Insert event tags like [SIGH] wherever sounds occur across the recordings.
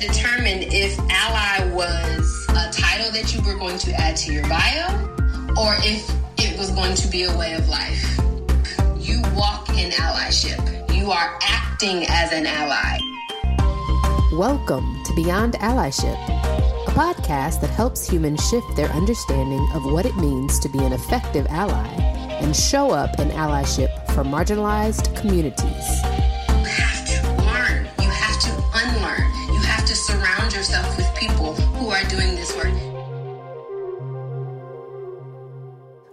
determine if ally was a title that you were going to add to your bio or if it was going to be a way of life. You walk in allyship. You are acting as an ally. Welcome to Beyond Allyship, a podcast that helps humans shift their understanding of what it means to be an effective ally and show up in allyship for marginalized communities. Surround yourself with people who are doing this work.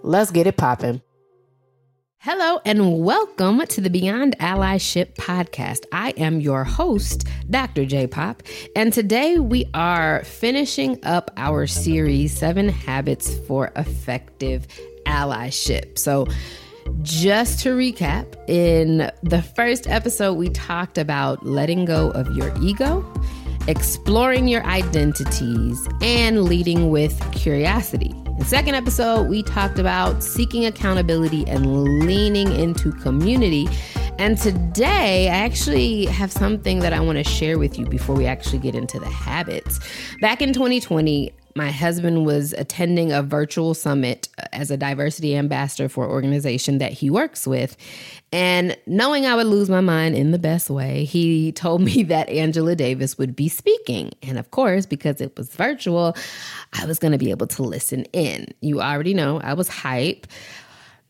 Let's get it popping. Hello and welcome to the Beyond Allyship podcast. I am your host, Dr. J Pop, and today we are finishing up our series Seven Habits for Effective Allyship. So, just to recap, in the first episode, we talked about letting go of your ego, exploring your identities, and leading with curiosity. The second episode, we talked about seeking accountability and leaning into community. And today, I actually have something that I want to share with you before we actually get into the habits. Back in 2020, my husband was attending a virtual summit as a diversity ambassador for an organization that he works with. And knowing I would lose my mind in the best way, he told me [LAUGHS] that Angela Davis would be speaking. And of course, because it was virtual, I was going to be able to listen in. You already know I was hype.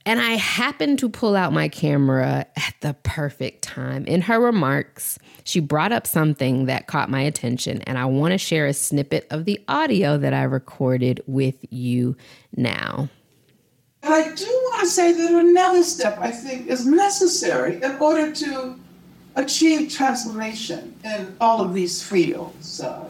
And I happened to pull out my camera at the perfect time. In her remarks, she brought up something that caught my attention, and I want to share a snippet of the audio that I recorded with you now. I do want to say that another step I think is necessary in order to achieve transformation in all of these fields. Uh,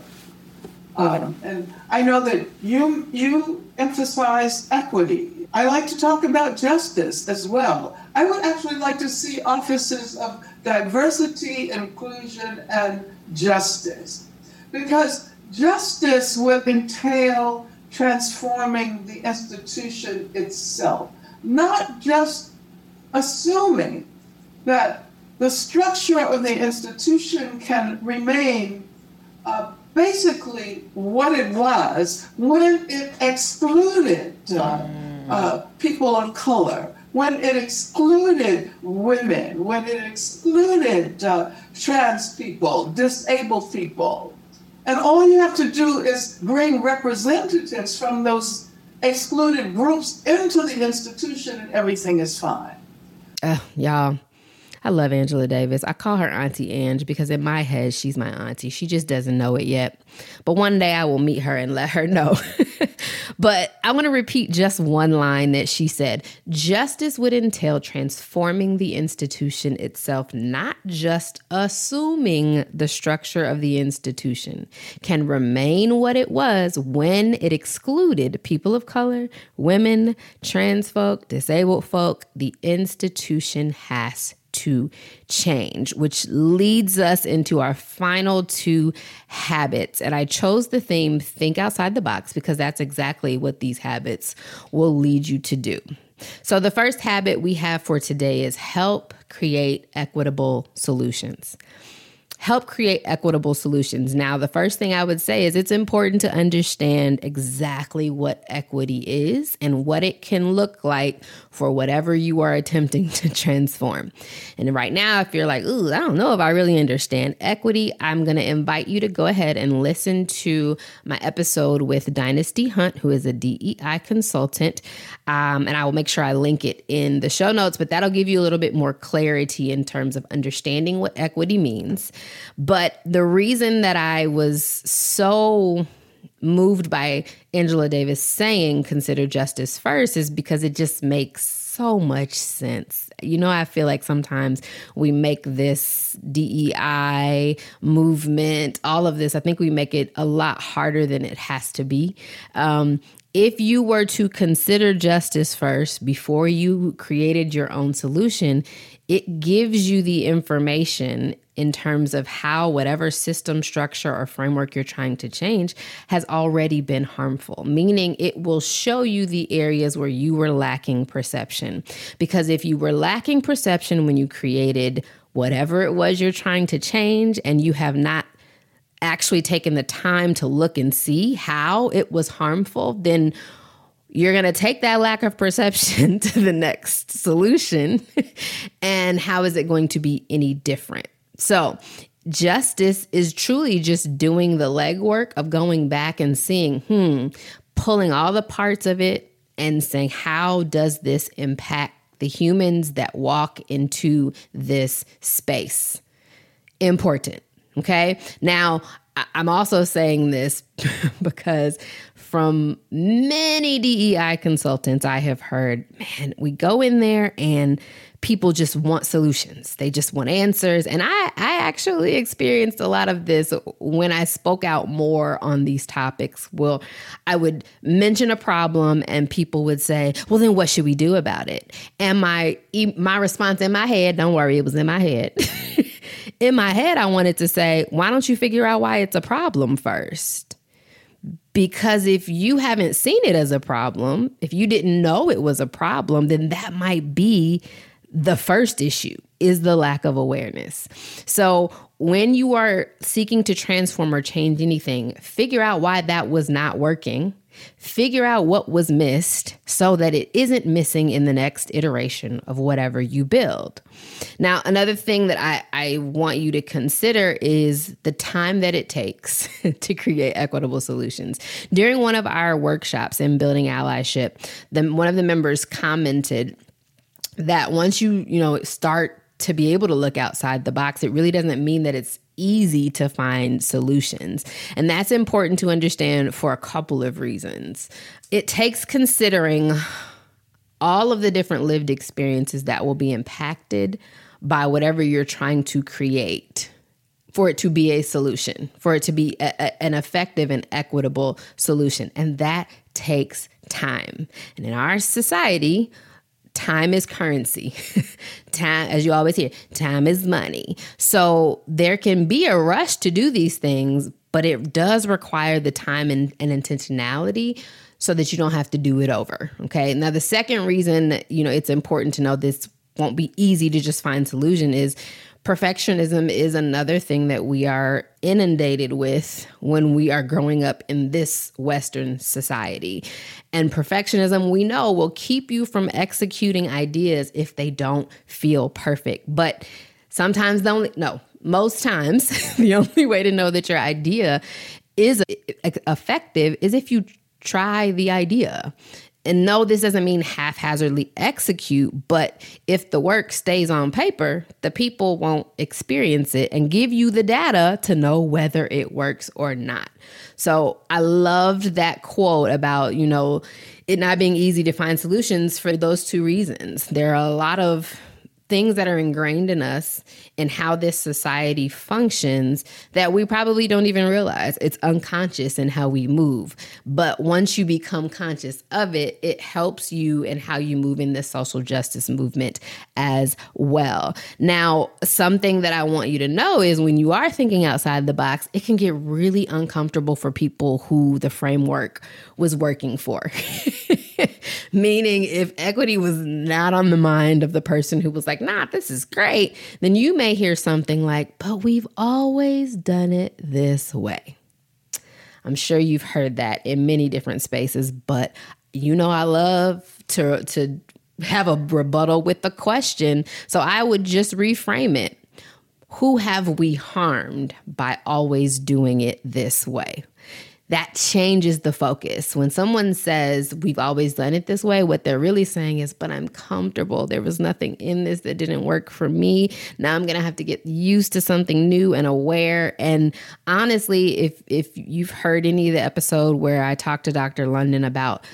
um, and I know that you you emphasize equity. I like to talk about justice as well. I would actually like to see offices of diversity, inclusion, and justice, because justice will entail transforming the institution itself, not just assuming that the structure of the institution can remain uh, basically what it was when it excluded uh, uh, people of color, when it excluded women, when it excluded uh, trans people, disabled people. And all you have to do is bring representatives from those excluded groups into the institution and everything is fine. Uh, y'all, I love Angela Davis. I call her Auntie Ange because in my head, she's my auntie. She just doesn't know it yet. But one day I will meet her and let her know. [LAUGHS] but I want to repeat just one line that she said Justice would entail transforming the institution itself, not just assuming the structure of the institution can remain what it was when it excluded people of color, women, trans folk, disabled folk. The institution has to change, which leads us into our final two habits. And I chose the theme Think Outside the Box because that's exactly what these habits will lead you to do. So, the first habit we have for today is help create equitable solutions help create equitable solutions. Now, the first thing I would say is it's important to understand exactly what equity is and what it can look like for whatever you are attempting to transform. And right now, if you're like, ooh, I don't know if I really understand equity, I'm going to invite you to go ahead and listen to my episode with Dynasti Hunt, who is a DEI consultant. Um, and I will make sure I link it in the show notes, but that'll give you a little bit more clarity in terms of understanding what equity means. But the reason that I was so moved by Angela Davis saying consider justice first is because it just makes so much sense. You know, I feel like sometimes we make this DEI movement, all of this, I think we make it a lot harder than it has to be. Um, if you were to consider justice first before you created your own solution, it gives you the information in terms of how whatever system structure or framework you're trying to change has already been harmful, meaning it will show you the areas where you were lacking perception. Because if you were lacking perception when you created whatever it was you're trying to change and you have not actually taken the time to look and see how it was harmful, then you're going to take that lack of perception [LAUGHS] to the next solution. [LAUGHS] and how is it going to be any different? So, justice is truly just doing the legwork of going back and seeing, hmm, pulling all the parts of it and saying, how does this impact the humans that walk into this space? Important. Okay. Now, I'm also saying this [LAUGHS] because from many DEI consultants, I have heard, man, we go in there and people just want solutions. They just want answers. And I, I actually experienced a lot of this when I spoke out more on these topics. Well, I would mention a problem and people would say, well, then what should we do about it? And my, my response in my head, don't worry, it was in my head. [LAUGHS] in my head, I wanted to say, why don't you figure out why it's a problem first? Because if you haven't seen it as a problem, if you didn't know it was a problem, then that might be the first issue is the lack of awareness. So, when you are seeking to transform or change anything, figure out why that was not working Figure out what was missed so that it isn't missing in the next iteration of whatever you build. Now, another thing that I, I want you to consider is the time that it takes [LAUGHS] to create equitable solutions. During one of our workshops in building allyship, the, one of the members commented that once you, you know, start to be able to look outside the box, it really doesn't mean that it's easy to find solutions. And that's important to understand for a couple of reasons. It takes considering all of the different lived experiences that will be impacted by whatever you're trying to create for it to be a solution, for it to be a, a, an effective and equitable solution. And that takes time. And in our society, time is currency. [LAUGHS] time, as you always hear, time is money. So there can be a rush to do these things, but it does require the time and, and intentionality so that you don't have to do it over. Okay. Now, the second reason, you know, it's important to know this won't be easy to just find solution is perfectionism is another thing that we are inundated with when we are growing up in this Western society. And perfectionism, we know, will keep you from executing ideas if they don't feel perfect. But sometimes the only, no, most times, [LAUGHS] the only way to know that your idea is effective is if you try the idea. And no, this doesn't mean haphazardly execute, but if the work stays on paper, the people won't experience it and give you the data to know whether it works or not. So I loved that quote about, you know, it not being easy to find solutions for those two reasons. There are a lot of things that are ingrained in us and how this society functions that we probably don't even realize. It's unconscious in how we move. But once you become conscious of it, it helps you in how you move in the social justice movement as well. Now, something that I want you to know is when you are thinking outside the box, it can get really uncomfortable for people who the framework was working for. [LAUGHS] [LAUGHS] Meaning, if equity was not on the mind of the person who was like, nah, this is great, then you may hear something like, but we've always done it this way. I'm sure you've heard that in many different spaces, but you know, I love to, to have a rebuttal with the question. So I would just reframe it. Who have we harmed by always doing it this way? That changes the focus. When someone says, We've always done it this way, what they're really saying is, But I'm comfortable. There was nothing in this that didn't work for me. Now I'm going to have to get used to something new and aware. And honestly, if, if you've heard any of the episode where I talked to Dr. London about,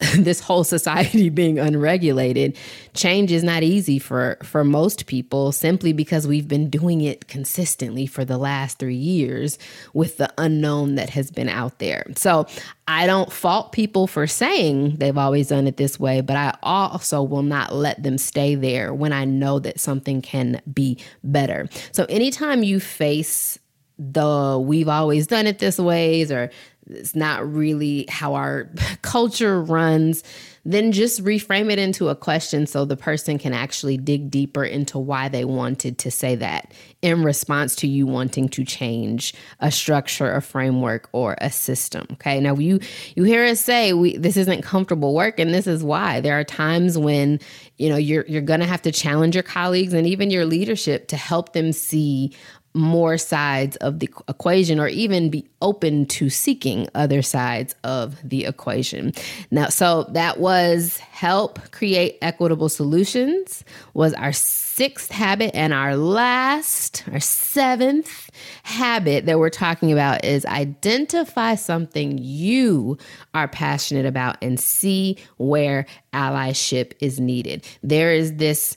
[LAUGHS] this whole society [LAUGHS] being unregulated change is not easy for for most people simply because we've been doing it consistently for the last 3 years with the unknown that has been out there so I don't fault people for saying they've always done it this way, but I also will not let them stay there when I know that something can be better. So anytime you face the we've always done it this ways or it's not really how our [LAUGHS] culture runs, then just reframe it into a question so the person can actually dig deeper into why they wanted to say that in response to you wanting to change a structure, a framework, or a system. Okay. Now you you hear us say we this isn't comfortable work, and this is why. There are times when you know you're you're gonna have to challenge your colleagues and even your leadership to help them see more sides of the equation or even be open to seeking other sides of the equation. Now, so that was help create equitable solutions was our sixth habit and our last, our seventh habit that we're talking about is identify something you are passionate about and see where allyship is needed. There is this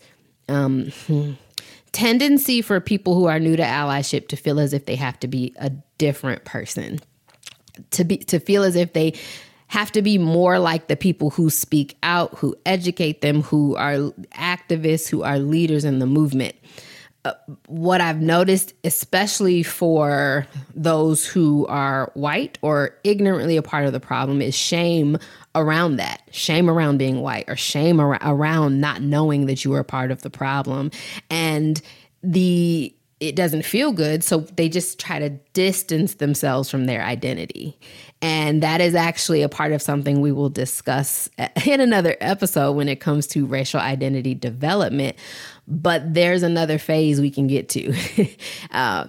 um tendency for people who are new to allyship to feel as if they have to be a different person. To be to feel as if they have to be more like the people who speak out who educate them who are activists who are leaders in the movement. Uh, what I've noticed, especially for those who are white or ignorantly a part of the problem, is shame around that. Shame around being white or shame ar- around not knowing that you are a part of the problem. And the it doesn't feel good so they just try to distance themselves from their identity. And that is actually a part of something we will discuss [LAUGHS] in another episode when it comes to racial identity development. But there's another phase we can get to. [LAUGHS] Uh,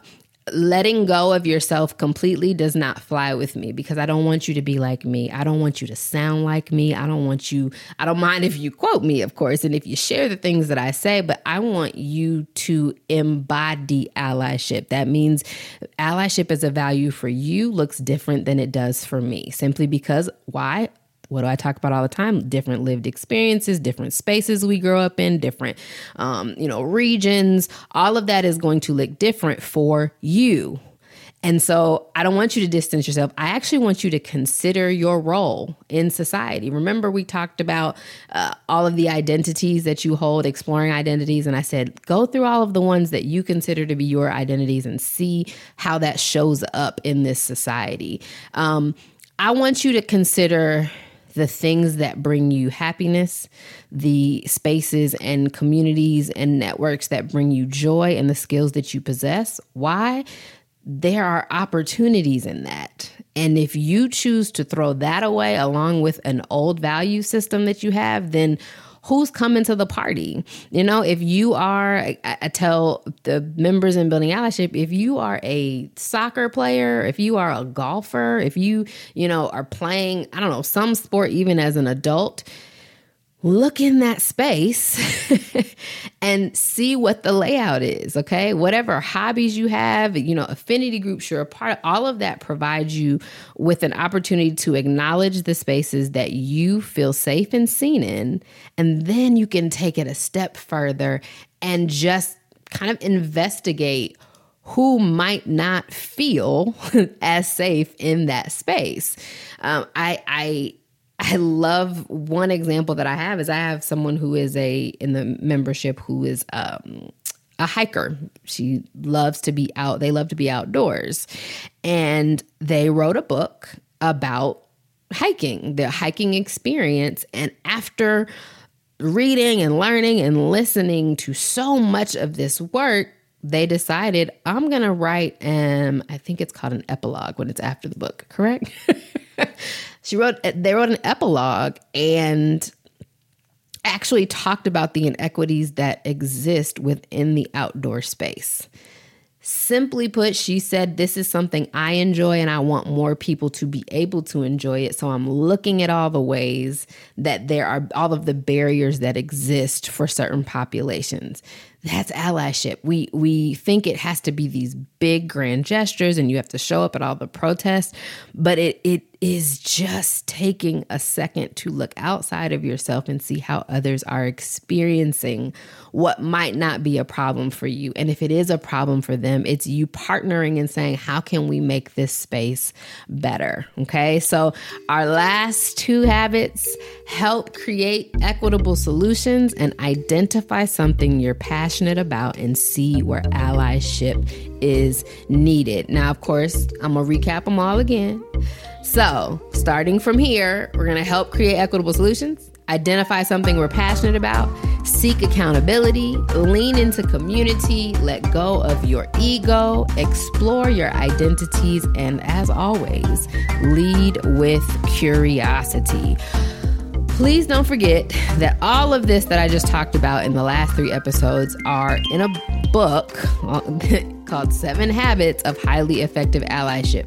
letting go of yourself completely does not fly with me because I don't want you to be like me. I don't want you to sound like me. I don't want you, I don't mind if you quote me, of course, and if you share the things that I say, but I want you to embody allyship. That means allyship as a value for you looks different than it does for me simply because why? What do I talk about all the time? Different lived experiences, different spaces we grow up in, different, um, you know, regions. All of that is going to look different for you. And so I don't want you to distance yourself. I actually want you to consider your role in society. Remember, we talked about uh, all of the identities that you hold, exploring identities. And I said, go through all of the ones that you consider to be your identities and see how that shows up in this society. Um, I want you to consider the things that bring you happiness, the spaces and communities and networks that bring you joy, and the skills that you possess. Why? There are opportunities in that. And if you choose to throw that away along with an old value system that you have, then who's coming to the party. You know, if you are, I, tell the members in Building Allyship, if you are a soccer player, if you are a golfer, if you, you know, are playing, I don't know, some sport even as an adult, look in that space [LAUGHS] and see what the layout is okay? Whatever hobbies you have you know affinity groups you're a part of all of that provides you with an opportunity to acknowledge the spaces that you feel safe and seen in and then you can take it a step further and just kind of investigate who might not feel [LAUGHS] as safe in that space. Um, i i I love one example that I have is I have someone who is a in the membership who is um, a hiker. She loves to be out. They love to be outdoors, and they wrote a book about hiking, the hiking experience. And after reading and learning and listening to so much of this work, they decided I'm gonna write um I think it's called an epilogue when it's after the book, correct? [LAUGHS] she wrote they wrote an epilogue and actually talked about the inequities that exist within the outdoor space. Simply put, she said, This is something I enjoy and I want more people to be able to enjoy it. So I'm looking at all the ways that there are all of the barriers that exist for certain populations that's allyship. We we think it has to be these big grand gestures and you have to show up at all the protests, but it it is just taking a second to look outside of yourself and see how others are experiencing what might not be a problem for you. And if it is a problem for them, it's you partnering and saying, how can we make this space better? Okay. So, our last two habits help create equitable solutions and identify something you're passionate about and see where allyship is needed. Now, of course, I'm going to recap them all again. So, starting from here, we're going to help create equitable solutions, identify something we're passionate about, seek accountability, lean into community, let go of your ego, explore your identities, and as always, lead with curiosity. Please don't forget that all of this that I just talked about in the last three episodes are in a book [LAUGHS] called Seven Habits of Highly Effective Allyship.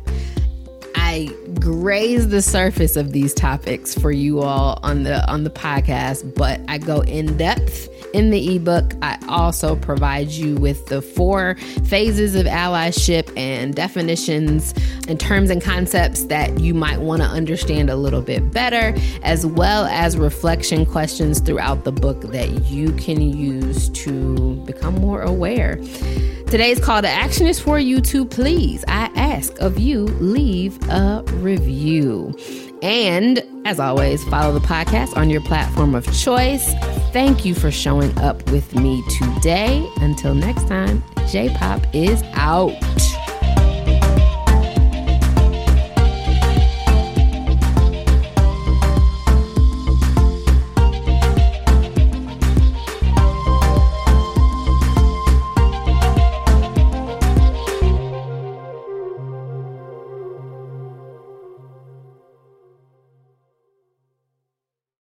I graze the surface of these topics for you all on the on the podcast, but I go in depth in the ebook. I also provide you with the four phases of allyship and definitions and terms and concepts that you might want to understand a little bit better, as well as reflection questions throughout the book that you can use to become more aware. Today's call to action is for you to please, I ask of you, leave a review. And as always, follow the podcast on your platform of choice. Thank you for showing up with me today. Until next time, J Pop is out.